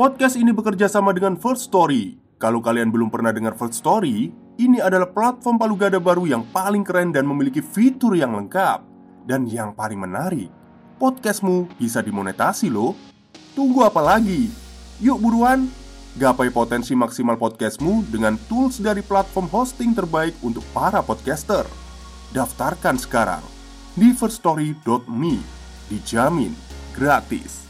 Podcast ini bekerja sama dengan First Story. Kalau kalian belum pernah dengar First Story, ini adalah platform palu gada baru yang paling keren dan memiliki fitur yang lengkap. Dan yang paling menarik, podcastmu bisa dimonetasi loh. Tunggu apa lagi? Yuk buruan, gapai potensi maksimal podcastmu dengan tools dari platform hosting terbaik untuk para podcaster. Daftarkan sekarang di firststory.me. Dijamin gratis.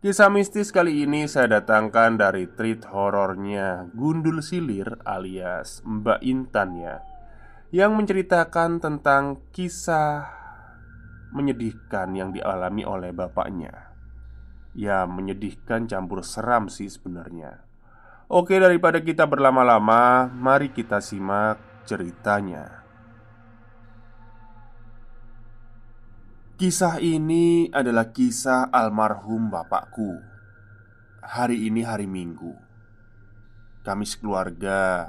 Kisah mistis kali ini saya datangkan dari treat horornya Gundul Silir alias Mbak Intan ya Yang menceritakan tentang kisah menyedihkan yang dialami oleh bapaknya. Ya menyedihkan campur seram sih sebenarnya. Oke daripada kita berlama-lama Mari kita simak ceritanya Kisah ini adalah kisah almarhum bapakku. Hari ini hari Minggu. Kami sekeluarga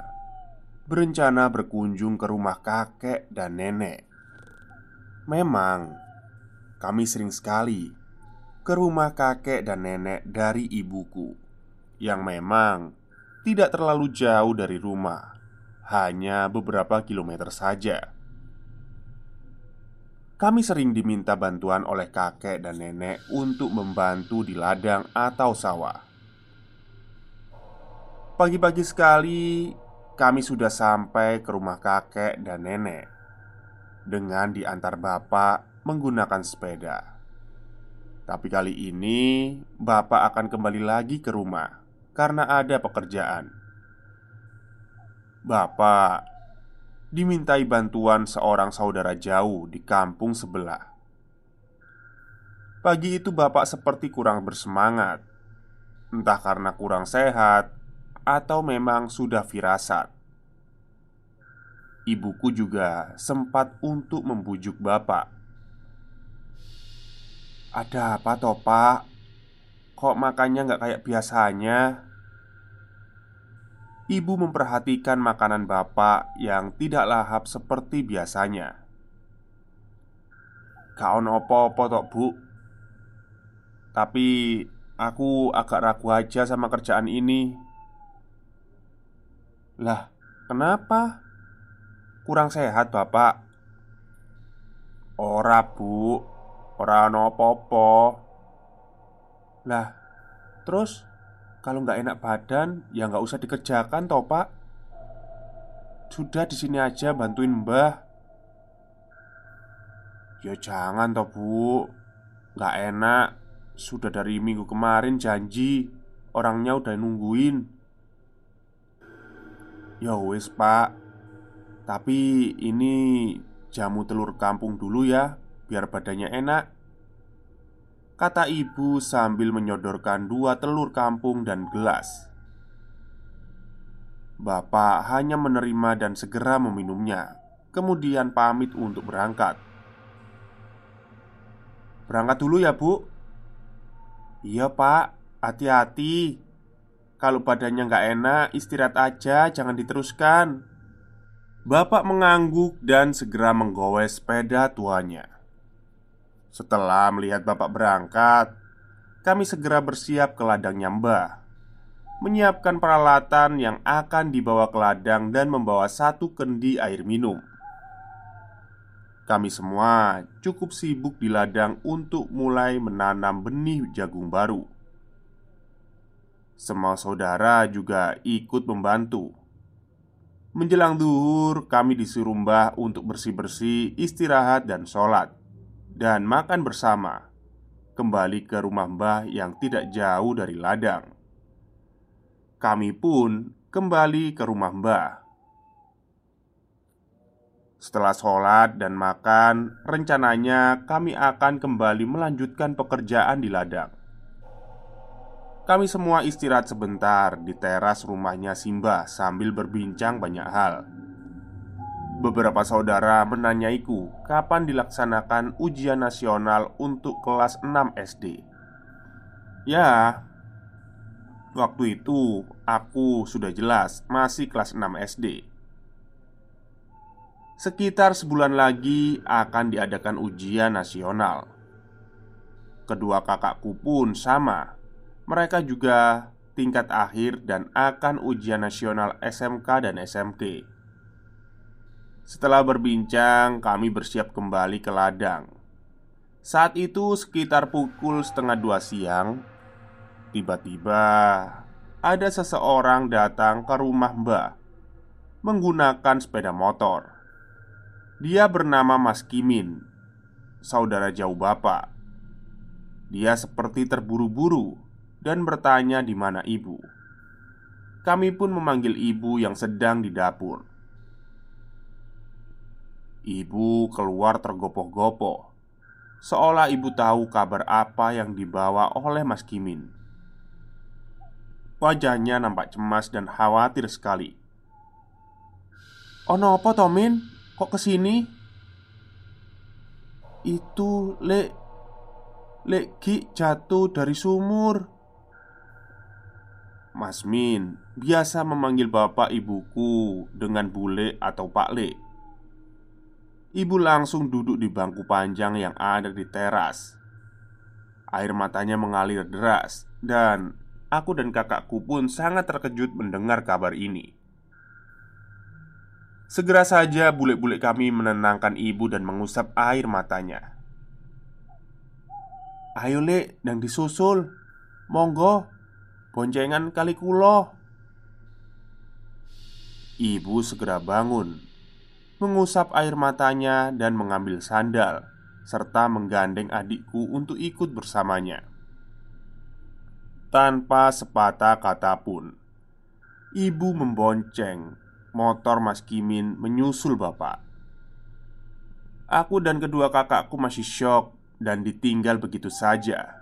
berencana berkunjung ke rumah kakek dan nenek. Memang kami sering sekali ke rumah kakek dan nenek dari ibuku yang memang tidak terlalu jauh dari rumah, hanya beberapa kilometer saja. Kami sering diminta bantuan oleh kakek dan nenek untuk membantu di ladang atau sawah. Pagi-pagi sekali, kami sudah sampai ke rumah kakek dan nenek dengan diantar bapak menggunakan sepeda. Tapi kali ini, bapak akan kembali lagi ke rumah karena ada pekerjaan. Bapak dimintai bantuan seorang saudara jauh di kampung sebelah. Pagi itu, bapak seperti kurang bersemangat, entah karena kurang sehat atau memang sudah firasat. Ibuku juga sempat untuk membujuk bapak. "Ada apa, toh, Pak? Kok makannya nggak kayak biasanya?" Ibu memperhatikan makanan bapak yang tidak lahap seperti biasanya. Kaon opo-opo tok bu Tapi aku agak ragu aja sama kerjaan ini Lah, kenapa? Kurang sehat bapak? Ora bu Ora opo-opo Lah, terus kalau nggak enak badan, ya nggak usah dikerjakan toh pak. Sudah di sini aja bantuin mbah. Ya jangan toh bu. Nggak enak. Sudah dari minggu kemarin janji Orangnya udah nungguin. Ya wes pak. Tapi ini jamu telur kampung dulu ya Biar badannya enak Kata ibu sambil menyodorkan dua telur kampung dan gelas. Bapak hanya menerima dan segera meminumnya Kemudian pamit untuk berangkat. Berangkat dulu ya bu. Iya pak, hati-hati. Kalau badannya nggak enak, istirahat aja, jangan diteruskan. Bapak mengangguk dan segera menggowes sepeda tuanya setelah melihat bapak berangkat, kami segera bersiap ke ladangnya Mbah Menyiapkan peralatan yang akan dibawa ke ladang dan membawa satu kendi air minum. Kami semua cukup sibuk di ladang untuk mulai menanam benih jagung baru. Semua saudara juga ikut membantu. Menjelang duhur, kami disuruh Mbah untuk bersih-bersih, istirahat, dan sholat, dan makan bersama. Kembali ke rumah Mbah yang tidak jauh dari ladang. Kami pun kembali ke rumah Mbah. Setelah sholat dan makan, rencananya kami akan kembali melanjutkan pekerjaan di ladang. Kami semua istirahat sebentar di teras rumahnya Simba sambil berbincang banyak hal. Beberapa saudara menanyaiku kapan dilaksanakan ujian nasional untuk kelas 6 SD. Ya, waktu itu aku sudah jelas masih kelas 6 SD. Sekitar sebulan lagi akan diadakan ujian nasional. Kedua kakakku pun sama mereka juga tingkat akhir dan akan ujian nasional SMK dan SMK. Setelah berbincang, kami bersiap kembali ke ladang. Saat itu, sekitar pukul setengah dua siang, tiba-tiba ada seseorang datang ke rumah Mbah menggunakan sepeda motor. Dia bernama Mas Kimin, saudara jauh bapak. Dia seperti terburu-buru dan bertanya di mana ibu. Kami pun memanggil ibu yang sedang di dapur. Ibu keluar tergopoh-gopoh, seolah ibu tahu kabar apa yang dibawa oleh Mas Kimin. Wajahnya nampak cemas dan khawatir sekali. "Ono apa, Tomin? Kok ke sini?" "Itu, Lek, Lek Gi jatuh dari sumur." Mas Min biasa memanggil bapak ibuku dengan bule atau Pak Le. Ibu langsung duduk di bangku panjang yang ada di teras. Air matanya mengalir deras, dan aku dan kakakku pun sangat terkejut mendengar kabar ini. Segera saja bule-bule kami menenangkan ibu dan mengusap air matanya. "Ayo, Lek, dan disusul. Monggo, Boncengan kali kulo Ibu segera bangun Mengusap air matanya dan mengambil sandal Serta menggandeng adikku untuk ikut bersamanya. Tanpa sepatah kata pun Ibu membonceng Motor Mas Kimin menyusul bapak. Aku dan kedua kakakku masih syok Dan ditinggal begitu saja.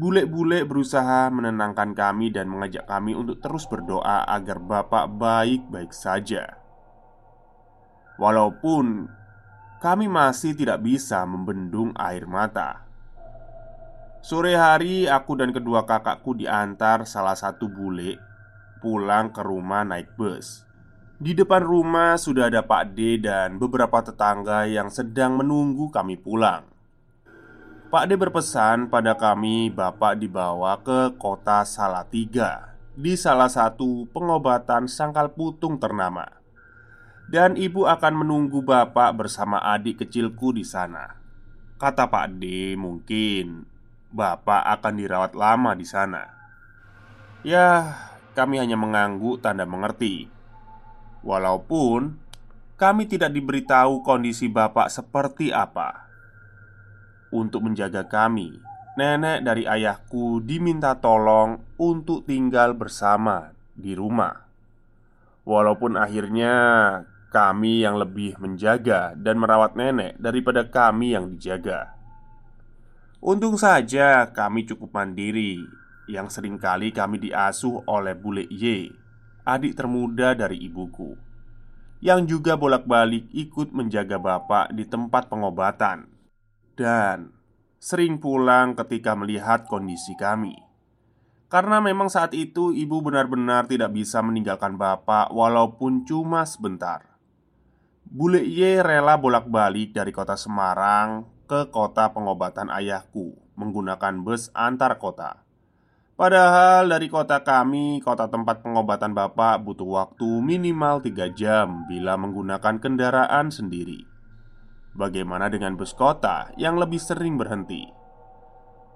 Bule-bule berusaha menenangkan kami dan mengajak kami untuk terus berdoa agar Bapak baik-baik saja. Walaupun kami masih tidak bisa membendung air mata. Sore hari, aku dan kedua kakakku diantar salah satu bule pulang ke rumah naik bus. Di depan rumah sudah ada Pak D dan beberapa tetangga yang sedang menunggu kami pulang. Pak D berpesan pada kami Bapak dibawa ke kota Salatiga Di salah satu pengobatan sangkal putung ternama Dan ibu akan menunggu Bapak bersama adik kecilku di sana. Kata Pak D mungkin Bapak akan dirawat lama di sana. Ya, kami hanya mengangguk tanda mengerti. Walaupun kami tidak diberitahu kondisi Bapak seperti apa. Untuk menjaga kami, nenek dari ayahku diminta tolong untuk tinggal bersama di rumah. Walaupun akhirnya kami yang lebih menjaga dan merawat nenek daripada kami yang dijaga. Untung saja kami cukup mandiri yang sering kali kami diasuh oleh bule Y, adik termuda dari ibuku, yang juga bolak-balik ikut menjaga bapak di tempat pengobatan dan sering pulang ketika melihat kondisi kami. Karena memang saat itu ibu benar-benar tidak bisa meninggalkan bapak walaupun cuma sebentar. Bule Y rela bolak-balik dari kota Semarang ke kota pengobatan ayahku menggunakan bus antar kota. Padahal dari kota kami, kota tempat pengobatan bapak butuh waktu minimal 3 jam bila menggunakan kendaraan sendiri. Bagaimana dengan bus kota yang lebih sering berhenti?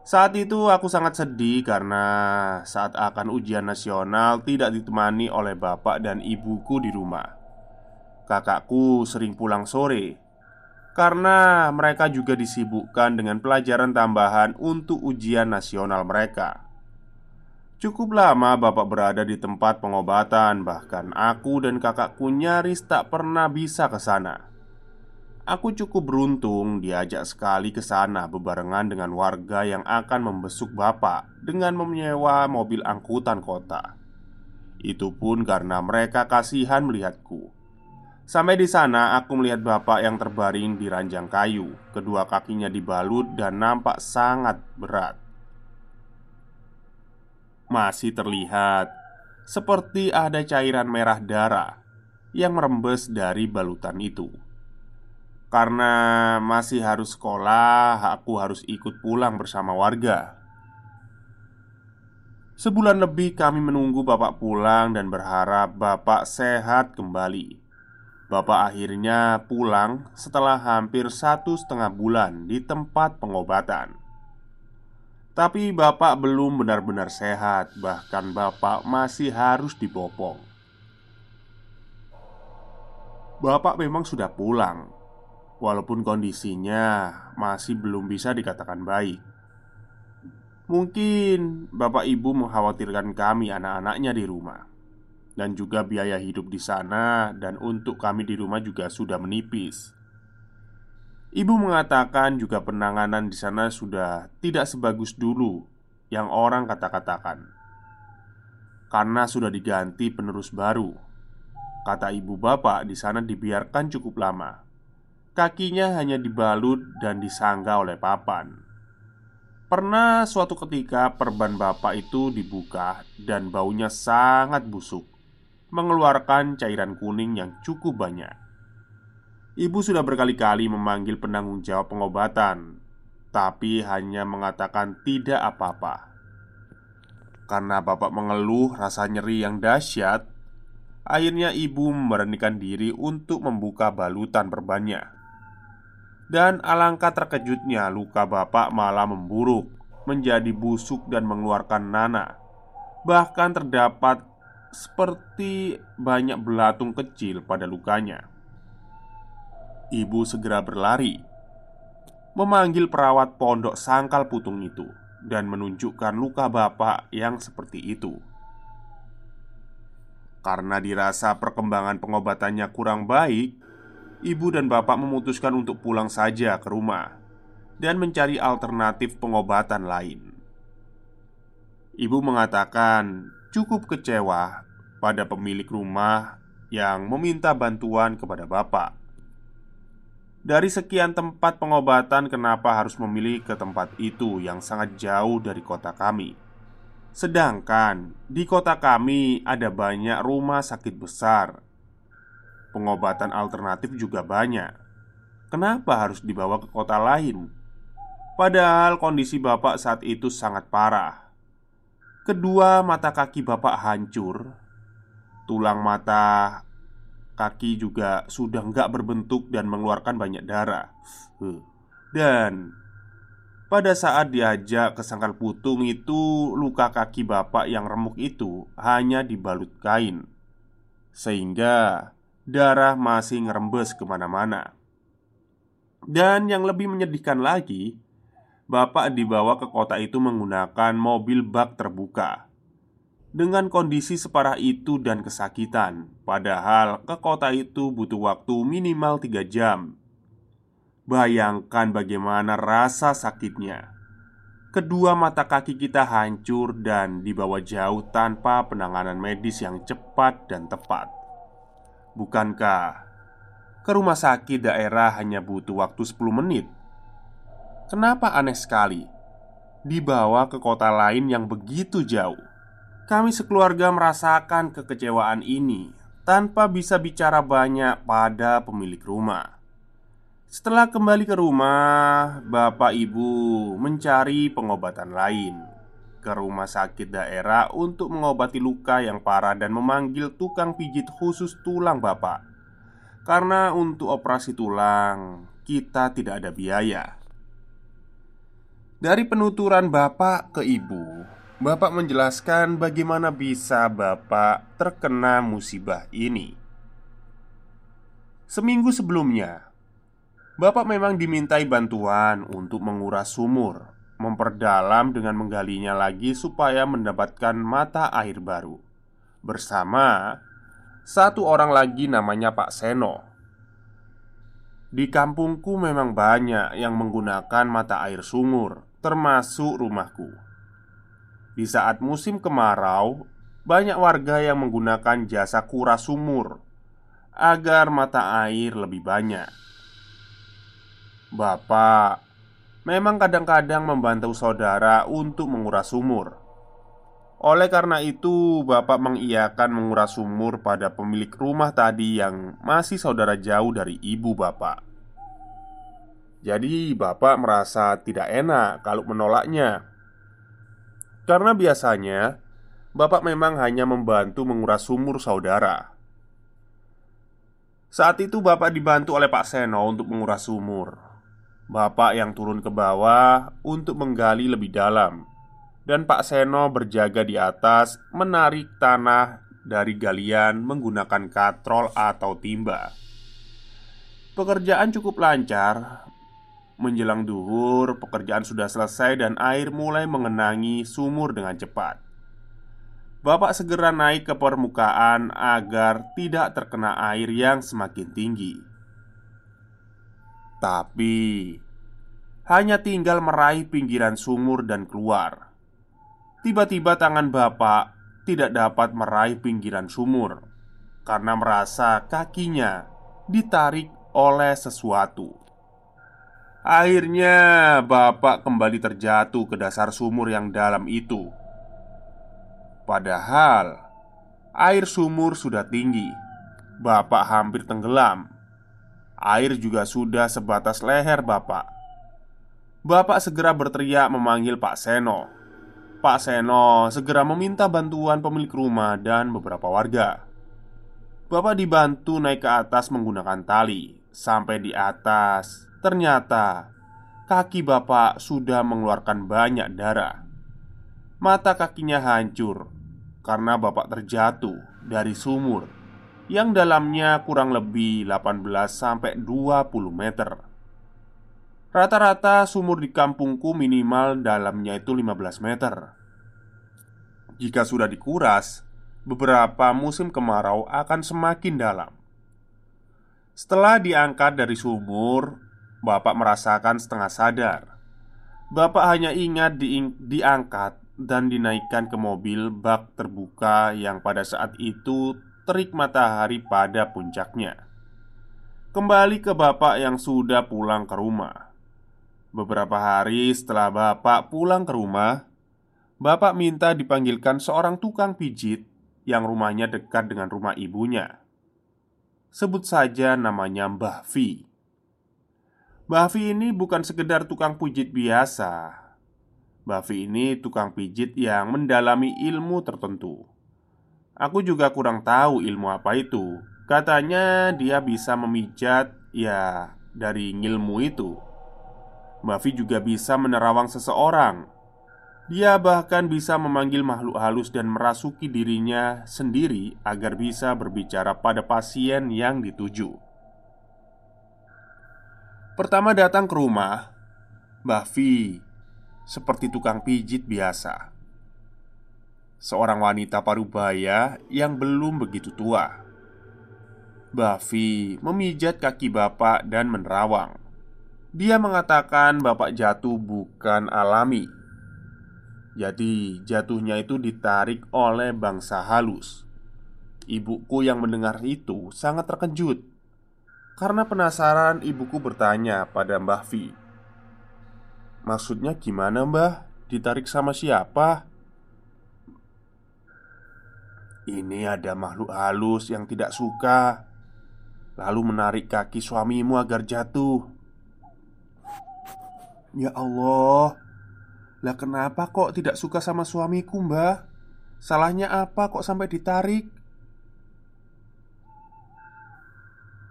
Saat itu aku sangat sedih karena saat akan ujian nasional tidak ditemani oleh bapak dan ibuku di rumah. Kakakku sering pulang sore karena mereka juga disibukkan dengan pelajaran tambahan untuk ujian nasional mereka. Cukup lama bapak berada di tempat pengobatan, bahkan aku dan kakakku nyaris tak pernah bisa ke sana. Aku cukup beruntung diajak sekali ke sana bebarengan dengan warga yang akan membesuk bapak dengan menyewa mobil angkutan kota. Itu pun karena mereka kasihan melihatku. Sampai di sana, aku melihat bapak yang terbaring di ranjang kayu, kedua kakinya dibalut dan nampak sangat berat. Masih terlihat seperti ada cairan merah darah yang merembes dari balutan itu. Karena masih harus sekolah, aku harus ikut pulang bersama warga. Sebulan lebih kami menunggu bapak pulang dan berharap bapak sehat kembali. Bapak akhirnya pulang setelah hampir satu setengah bulan di tempat pengobatan. Tapi bapak belum benar-benar sehat, bahkan bapak masih harus dipopong. Bapak memang sudah pulang, walaupun kondisinya masih belum bisa dikatakan baik. Mungkin bapak ibu mengkhawatirkan kami, anak-anaknya di rumah, dan juga biaya hidup di sana, dan untuk kami di rumah juga sudah menipis. Ibu mengatakan juga penanganan di sana sudah tidak sebagus dulu yang orang kata-katakan, karena sudah diganti penerus baru. Kata ibu bapak, di sana dibiarkan cukup lama Kakinya hanya dibalut dan disangga oleh papan. Pernah suatu ketika perban bapak itu dibuka dan baunya sangat busuk, mengeluarkan cairan kuning yang cukup banyak. Ibu sudah berkali-kali memanggil penanggung jawab pengobatan, tapi hanya mengatakan tidak apa-apa. Karena bapak mengeluh rasa nyeri yang dahsyat, akhirnya ibu memberanikan diri untuk membuka balutan perbannya. Dan alangkah terkejutnya luka bapak malah memburuk Menjadi busuk dan mengeluarkan nanah Bahkan terdapat seperti banyak belatung kecil pada lukanya Ibu segera berlari Memanggil perawat pondok sangkal putung itu Dan menunjukkan luka bapak yang seperti itu Karena dirasa perkembangan pengobatannya kurang baik ibu dan bapak memutuskan untuk pulang saja ke rumah dan mencari alternatif pengobatan lain. Ibu mengatakan cukup kecewa pada pemilik rumah yang meminta bantuan kepada bapak. Dari sekian tempat pengobatan, kenapa harus memilih ke tempat itu yang sangat jauh dari kota kami? Sedangkan di kota kami ada banyak rumah sakit besar Pengobatan alternatif juga banyak. Kenapa harus dibawa ke kota lain? Padahal kondisi bapak saat itu sangat parah. Kedua mata kaki bapak hancur, tulang mata kaki juga sudah nggak berbentuk dan mengeluarkan banyak darah. Dan pada saat diajak ke sangkal putung itu, luka kaki bapak yang remuk itu hanya dibalut kain, sehingga darah masih ngerembes ke mana-mana. Dan yang lebih menyedihkan lagi, bapak dibawa ke kota itu menggunakan mobil bak terbuka. Dengan kondisi separah itu dan kesakitan, padahal ke kota itu butuh waktu minimal tiga jam. Bayangkan bagaimana rasa sakitnya. Kedua mata kaki kita hancur dan dibawa jauh tanpa penanganan medis yang cepat dan tepat. Bukankah ke rumah sakit daerah hanya butuh waktu 10 menit? Kenapa aneh sekali dibawa ke kota lain yang begitu jauh? Kami sekeluarga merasakan kekecewaan ini tanpa bisa bicara banyak pada pemilik rumah. Setelah kembali ke rumah, bapak ibu mencari pengobatan lain ke rumah sakit daerah untuk mengobati luka yang parah dan memanggil tukang pijit khusus tulang bapak. Karena untuk operasi tulang kita tidak ada biaya. Dari penuturan bapak ke ibu, bapak menjelaskan bagaimana bisa bapak terkena musibah ini. Seminggu sebelumnya, bapak memang dimintai bantuan untuk menguras sumur, memperdalam dengan menggalinya lagi supaya mendapatkan mata air baru bersama satu orang lagi namanya Pak Seno. Di kampungku memang banyak yang menggunakan mata air sumur, termasuk rumahku. Di saat musim kemarau, banyak warga yang menggunakan jasa kuras sumur agar mata air lebih banyak. Bapak memang kadang-kadang membantu saudara untuk menguras sumur. Oleh karena itu, Bapak mengiyakan menguras sumur pada pemilik rumah tadi yang masih saudara jauh dari ibu Bapak. Jadi, Bapak merasa tidak enak kalau menolaknya, karena biasanya Bapak memang hanya membantu menguras sumur saudara. Saat itu, Bapak dibantu oleh Pak Seno untuk menguras sumur. Bapak yang turun ke bawah untuk menggali lebih dalam dan Pak Seno berjaga di atas menarik tanah dari galian menggunakan katrol atau timba. Pekerjaan cukup lancar. Menjelang duhur, pekerjaan sudah selesai dan air mulai mengenangi sumur dengan cepat. Bapak segera naik ke permukaan agar tidak terkena air yang semakin tinggi. Tapi hanya tinggal meraih pinggiran sumur dan keluar. Tiba-tiba tangan bapak tidak dapat meraih pinggiran sumur karena merasa kakinya ditarik oleh sesuatu. Akhirnya, bapak kembali terjatuh ke dasar sumur yang dalam itu. Padahal air sumur sudah tinggi, bapak hampir tenggelam. Air juga sudah sebatas leher bapak. Bapak segera berteriak memanggil Pak Seno Pak Seno segera meminta bantuan pemilik rumah dan beberapa warga. Bapak dibantu naik ke atas menggunakan tali. Sampai di atas, ternyata kaki bapak sudah mengeluarkan banyak darah. Mata kakinya hancur karena bapak terjatuh dari sumur yang dalamnya kurang lebih 18 sampai 20 meter. Rata-rata sumur di kampungku minimal dalamnya itu 15 meter Jika sudah dikuras, beberapa musim kemarau akan semakin dalam Setelah diangkat dari sumur, Bapak merasakan setengah sadar Bapak hanya ingat di diangkat dan dinaikkan ke mobil bak terbuka yang pada saat itu terik matahari pada puncaknya Kembali ke bapak yang sudah pulang ke rumah Beberapa hari setelah bapak pulang ke rumah, bapak minta dipanggilkan seorang tukang pijit yang rumahnya dekat dengan rumah ibunya. Sebut saja namanya Mbah Vi. Mbah Vi ini bukan sekedar tukang pijit biasa. Mbah Vi ini tukang pijit yang mendalami ilmu tertentu. Aku juga kurang tahu ilmu apa itu. Katanya dia bisa memijat ya dari ilmu itu Mavi juga bisa menerawang seseorang. Dia bahkan bisa memanggil makhluk halus dan merasuki dirinya sendiri agar bisa berbicara pada pasien yang dituju. Pertama datang ke rumah, Mbah seperti tukang pijit biasa. Seorang wanita parubaya yang belum begitu tua. Mbah memijat kaki bapak dan menerawang. Dia mengatakan bapak jatuh bukan alami Jadi jatuhnya itu ditarik oleh bangsa halus Ibuku yang mendengar itu sangat terkejut Karena penasaran ibuku bertanya pada Mbah Vi Maksudnya gimana mbah? Ditarik sama siapa? Ini ada makhluk halus yang tidak suka Lalu menarik kaki suamimu agar jatuh Ya Allah Lah kenapa kok tidak suka sama suamiku mbah? Salahnya apa kok sampai ditarik?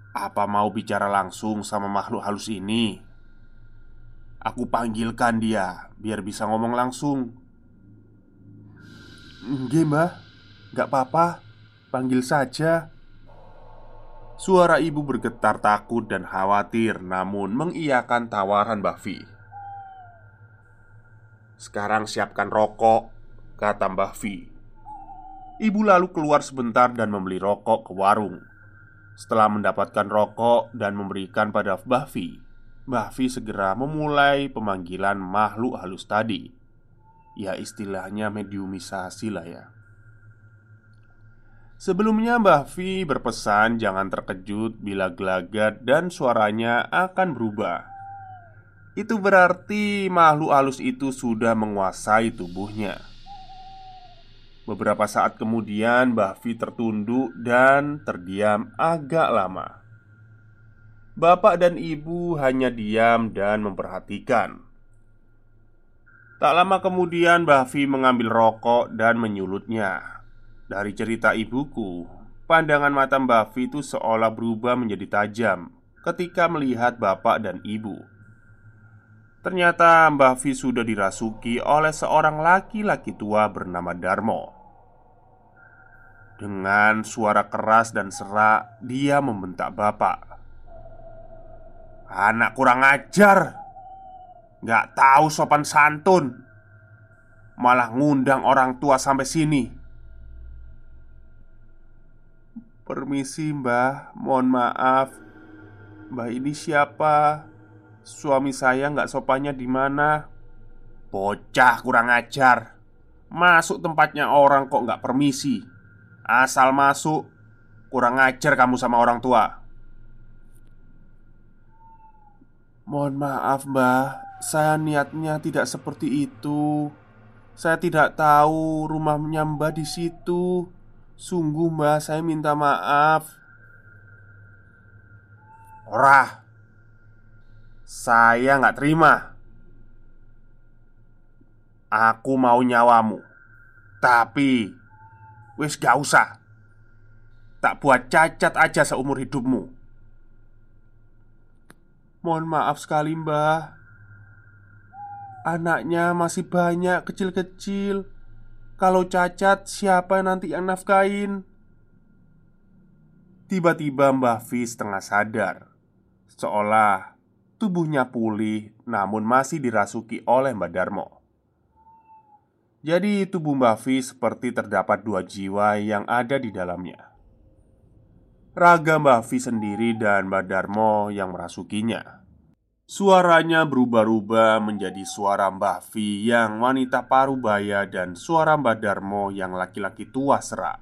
Apa mau bicara langsung sama makhluk halus ini? Aku panggilkan dia biar bisa ngomong langsung. Nggih, Mbah. Gak apa-apa. Panggil saja. Suara ibu bergetar takut dan khawatir namun mengiyakan tawaran Mbah Vi Sekarang siapkan rokok Kata Mbah Vi Ibu lalu keluar sebentar dan membeli rokok ke warung Setelah mendapatkan rokok dan memberikan pada Mbah Vi segera memulai pemanggilan makhluk halus tadi. Ya istilahnya mediumisasi lah ya. Sebelumnya Mbah Vi berpesan jangan terkejut bila gelagat dan suaranya akan berubah. Itu berarti makhluk halus itu sudah menguasai tubuhnya Beberapa saat kemudian Mbah Vi tertunduk dan terdiam agak lama Bapak dan ibu hanya diam dan memperhatikan Tak lama kemudian Mbah Vi mengambil rokok dan menyulutnya dari cerita ibuku, pandangan mata Mbak Vi itu seolah berubah menjadi tajam ketika melihat bapak dan ibu. Ternyata Mbah Vi sudah dirasuki oleh seorang laki-laki tua bernama Darmo. Dengan suara keras dan serak, dia membentak bapak. Anak kurang ajar, gak tahu sopan santun, malah ngundang orang tua sampai sini. Permisi mbah, mohon maaf Mbah ini siapa? Suami saya nggak sopannya di mana? Bocah kurang ajar Masuk tempatnya orang kok nggak permisi Asal masuk Kurang ajar kamu sama orang tua. Mohon maaf mbah. Saya niatnya tidak seperti itu. Saya tidak tahu rumahnya mbah di situ. Sungguh mbak saya minta maaf. Ora. Saya nggak terima. Aku mau nyawamu. Tapi Wis gak usah. Tak buat cacat aja seumur hidupmu. Mohon maaf sekali mbah. Anaknya masih banyak kecil-kecil. Kalau cacat, siapa nanti yang nafkain? Tiba-tiba Mbah Vi setengah sadar. Seolah tubuhnya pulih namun masih dirasuki oleh Mbak Darmo Jadi tubuh Mbah Vi seperti terdapat dua jiwa yang ada di dalamnya Raga Mbah Vi sendiri dan Mbak Darmo yang merasukinya Suaranya berubah-ubah menjadi suara Mbah Vi yang wanita parubaya dan suara Mbah Darmo yang laki-laki tua serak.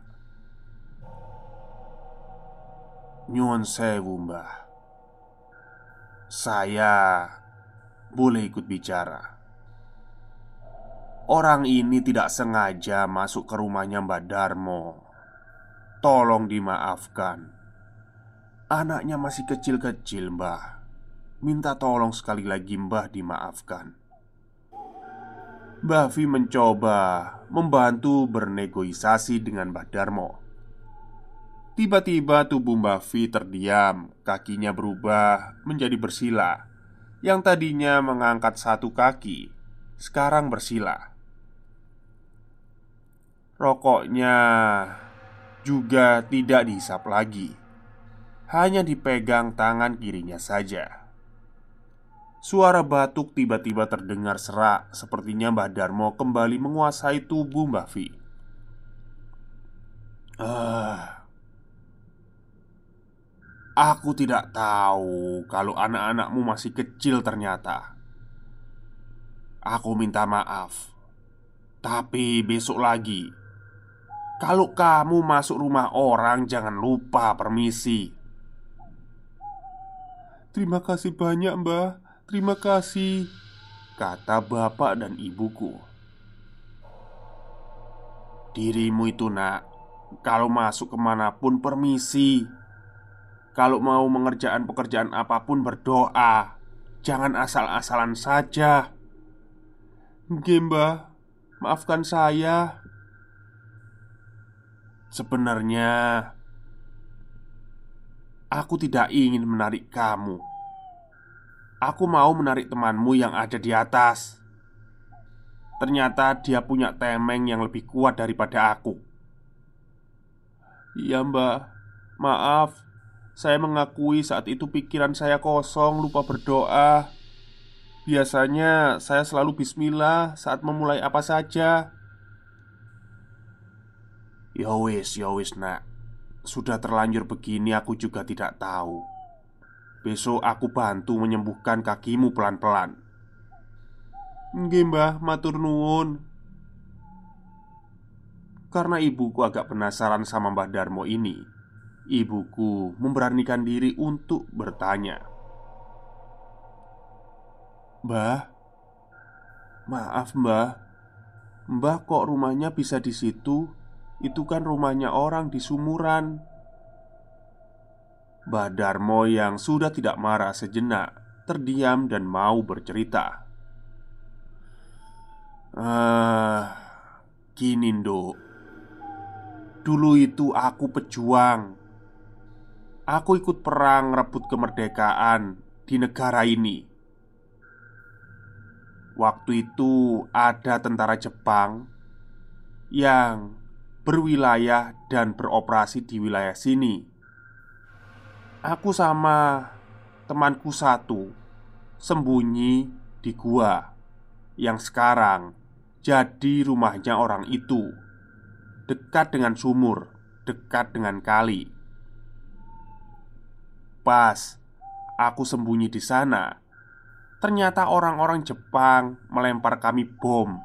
Nyuwun sewu, Mbah. Saya boleh ikut bicara. Orang ini tidak sengaja masuk ke rumahnya Mbah Darmo. Tolong dimaafkan. Anaknya masih kecil-kecil, Mbah. Minta tolong sekali lagi Mbah dimaafkan Mbah Vi mencoba membantu bernegosiasi dengan Mbah Darmo Tiba-tiba tubuh Mbah Vi terdiam Kakinya berubah menjadi bersila Yang tadinya mengangkat satu kaki Sekarang bersila Rokoknya juga tidak dihisap lagi. Hanya dipegang tangan kirinya saja. Suara batuk tiba-tiba terdengar serak Sepertinya Mbah Darmo kembali menguasai tubuh Mbah Vi uh, Aku tidak tahu kalau anak-anakmu masih kecil ternyata. Aku minta maaf. Tapi besok lagi Kalau kamu masuk rumah orang jangan lupa permisi Terima kasih banyak mbah Terima kasih, kata bapak dan ibuku. Dirimu itu, nak, kalau masuk ke mana pun permisi. Kalau mau mengerjakan pekerjaan apa pun berdoa, jangan asal-asalan saja. Mbah, maafkan saya. Sebenarnya, aku tidak ingin menarik kamu. Aku mau menarik temanmu yang ada di atas. Ternyata dia punya temeng yang lebih kuat daripada aku. Iya mbah Maaf Saya mengakui saat itu pikiran saya kosong Lupa berdoa. Biasanya saya selalu bismillah saat memulai apa saja Yowis, ya yowis ya nak. Sudah terlanjur begini aku juga tidak tahu. Besok aku bantu menyembuhkan kakimu pelan-pelan. Nggih mbah, matur nuwun. Karena ibuku agak penasaran sama Mbah Darmo ini Ibuku memberanikan diri untuk bertanya. Mbah Maaf mbah. Mbah kok rumahnya bisa di situ? Itu kan rumahnya orang di sumuran. Mbah Darmo yang sudah tidak marah sejenak Terdiam dan mau bercerita. Ah, gini dok Dulu itu aku pejuang. Aku ikut perang rebut kemerdekaan di negara ini. Waktu itu ada tentara Jepang Yang berwilayah dan beroperasi di wilayah sini. Aku sama temanku satu sembunyi di gua yang sekarang jadi rumahnya orang itu, dekat dengan sumur, dekat dengan kali. Pas aku sembunyi di sana, ternyata orang-orang Jepang melempar kami bom.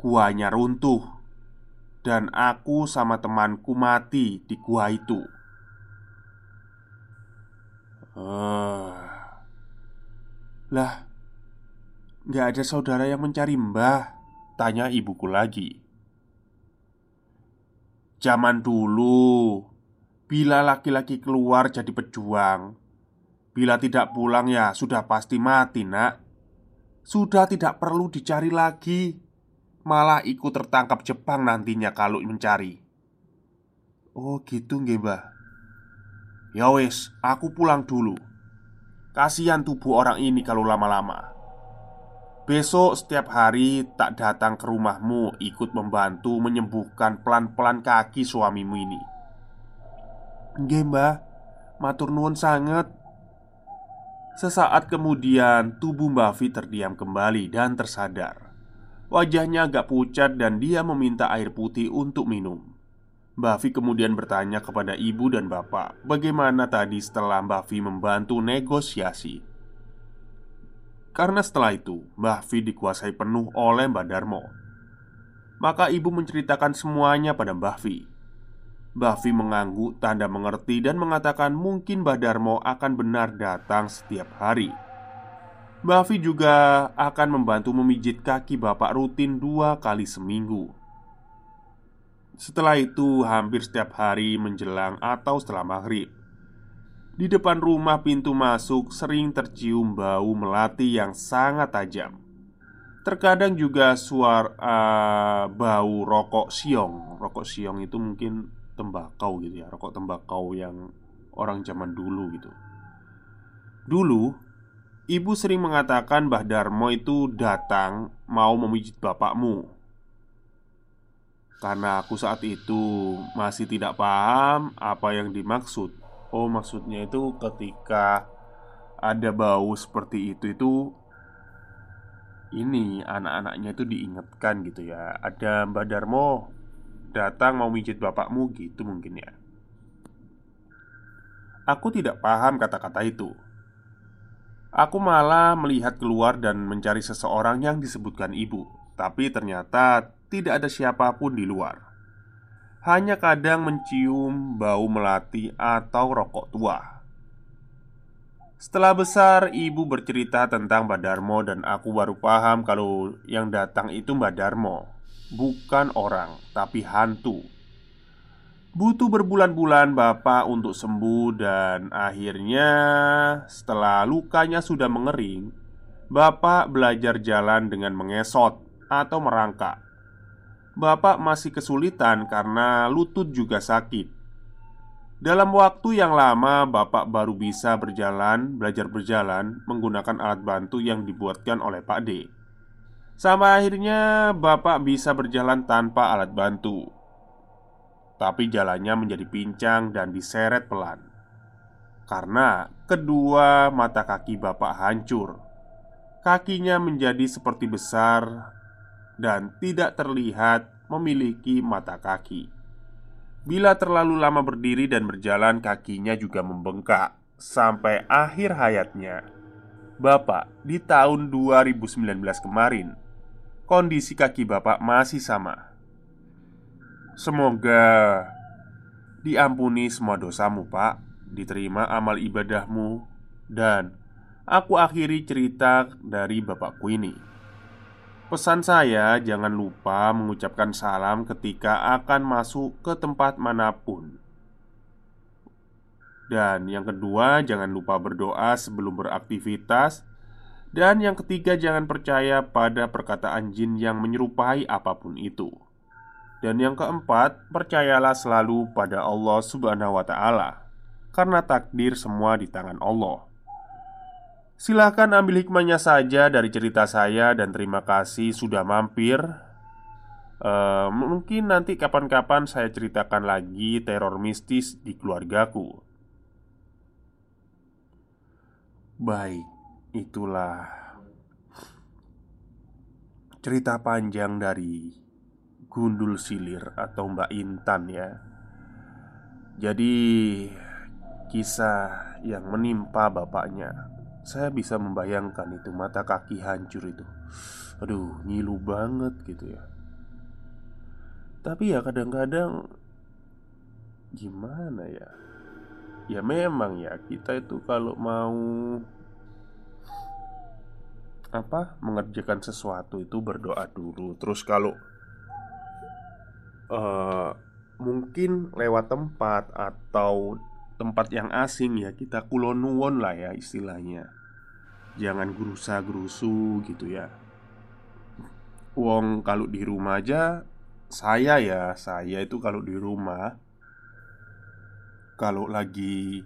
Guanya runtuh dan aku sama temanku mati di gua itu. Uh, lah, nggak ada saudara yang mencari mbah? Tanya ibuku lagi. Zaman dulu, bila laki-laki keluar jadi pejuang, bila tidak pulang ya sudah pasti mati, Nak. Sudah tidak perlu dicari lagi malah ikut tertangkap Jepang nantinya kalau mencari. Oh gitu nggih, Mbah. Ya wis, aku pulang dulu. Kasihan tubuh orang ini kalau lama-lama. Besok setiap hari tak datang ke rumahmu ikut membantu menyembuhkan pelan-pelan kaki suamimu ini. Nggih, Mbah. Matur nuwun sangat. Sesaat kemudian tubuh Mbah Fi terdiam kembali dan tersadar. Wajahnya agak pucat dan dia meminta air putih untuk minum. Mbak Vi kemudian bertanya kepada ibu dan bapak Bagaimana tadi setelah Mbak Vi membantu negosiasi? Karena setelah itu Mbak Vi dikuasai penuh oleh Mbak Darmo. Maka ibu menceritakan semuanya pada Mbak Vi mengangguk tanda mengerti dan mengatakan mungkin Mbak Darmo akan benar datang setiap hari Bafi juga akan membantu memijit kaki bapak rutin dua kali seminggu. Setelah itu, hampir setiap hari menjelang atau setelah maghrib, di depan rumah pintu masuk sering tercium bau melati yang sangat tajam. Terkadang juga suara uh, bau rokok siong. Rokok siong itu mungkin tembakau gitu ya, rokok tembakau yang orang zaman dulu gitu. Dulu Ibu sering mengatakan Mbah Darmo itu datang mau memijit bapakmu. Karena aku saat itu masih tidak paham apa yang dimaksud. Oh maksudnya itu ketika ada bau seperti itu itu Ini anak-anaknya itu diingatkan gitu ya. Ada Mbah Darmo datang mau mijit bapakmu gitu mungkin ya. Aku tidak paham kata-kata itu Aku malah melihat keluar dan mencari seseorang yang disebutkan ibu, tapi ternyata tidak ada siapa pun di luar. Hanya kadang mencium bau melati atau rokok tua. Setelah besar, ibu bercerita tentang Mbak Darmo dan aku baru paham kalau yang datang itu Mbak Darmo, bukan orang, tapi hantu. Butuh berbulan-bulan bapak untuk sembuh dan akhirnya setelah lukanya sudah mengering Bapak belajar jalan dengan mengesot atau merangkak. Bapak masih kesulitan karena lutut juga sakit. Dalam waktu yang lama, bapak baru bisa berjalan, belajar berjalan menggunakan alat bantu yang dibuatkan oleh Pak D. Sampai akhirnya, bapak bisa berjalan tanpa alat bantu, tapi jalannya menjadi pincang dan diseret pelan karena kedua mata kaki bapak hancur. Kakinya menjadi seperti besar dan tidak terlihat memiliki mata kaki. Bila terlalu lama berdiri dan berjalan, kakinya juga membengkak sampai akhir hayatnya. Bapak, di tahun 2019 kemarin, kondisi kaki Bapak masih sama. Semoga diampuni semua dosamu, Pak. Diterima amal ibadahmu Dan aku akhiri cerita dari Bapakku ini Pesan saya, jangan lupa mengucapkan salam ketika akan masuk ke tempat mana pun. Dan yang kedua, jangan lupa berdoa sebelum beraktivitas. Dan yang ketiga, jangan percaya pada perkataan jin yang menyerupai apa pun itu. Dan yang keempat, percayalah selalu pada Allah Subhanahu wa Ta'ala, karena takdir semua di tangan Allah. Silahkan ambil hikmahnya saja dari cerita saya dan terima kasih sudah mampir uh, Mungkin nanti kapan-kapan saya ceritakan lagi teror mistis di keluargaku Baik, itulah cerita panjang dari Gundul Silir atau Mbak Intan ya. Jadi kisah yang menimpa bapaknya saya bisa membayangkan itu mata kaki hancur itu. Aduh, ngilu banget gitu ya. Tapi ya kadang-kadang Gimana ya? Ya memang ya kita itu kalau mau Apa Mengerjakan sesuatu itu berdoa dulu. Terus kalau uh, Mungkin lewat tempat Atau tempat yang asing ya kita kulonuwon lah ya istilahnya. Jangan gerusa-gerusu gitu ya. Wong kalau di rumah aja Saya ya, saya itu kalau di rumah Kalau lagi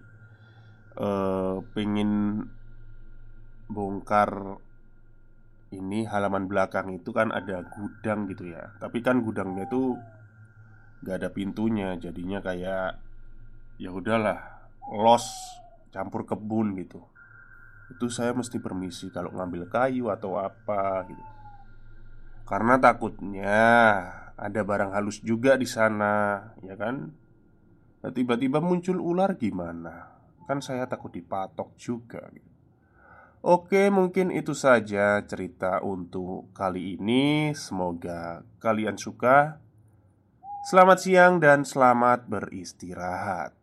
uh, Pengen Bongkar Ini halaman belakang itu kan ada gudang gitu ya. Tapi kan gudangnya itu Gak ada pintunya Jadinya kayak ya udahlah los campur kebun gitu itu saya mesti permisi kalau ngambil kayu atau apa gitu karena takutnya ada barang halus juga di sana ya kan nah, tiba-tiba muncul ular gimana kan saya takut dipatok juga gitu. Oke, mungkin itu saja cerita untuk kali ini. Semoga kalian suka. Selamat siang dan selamat beristirahat.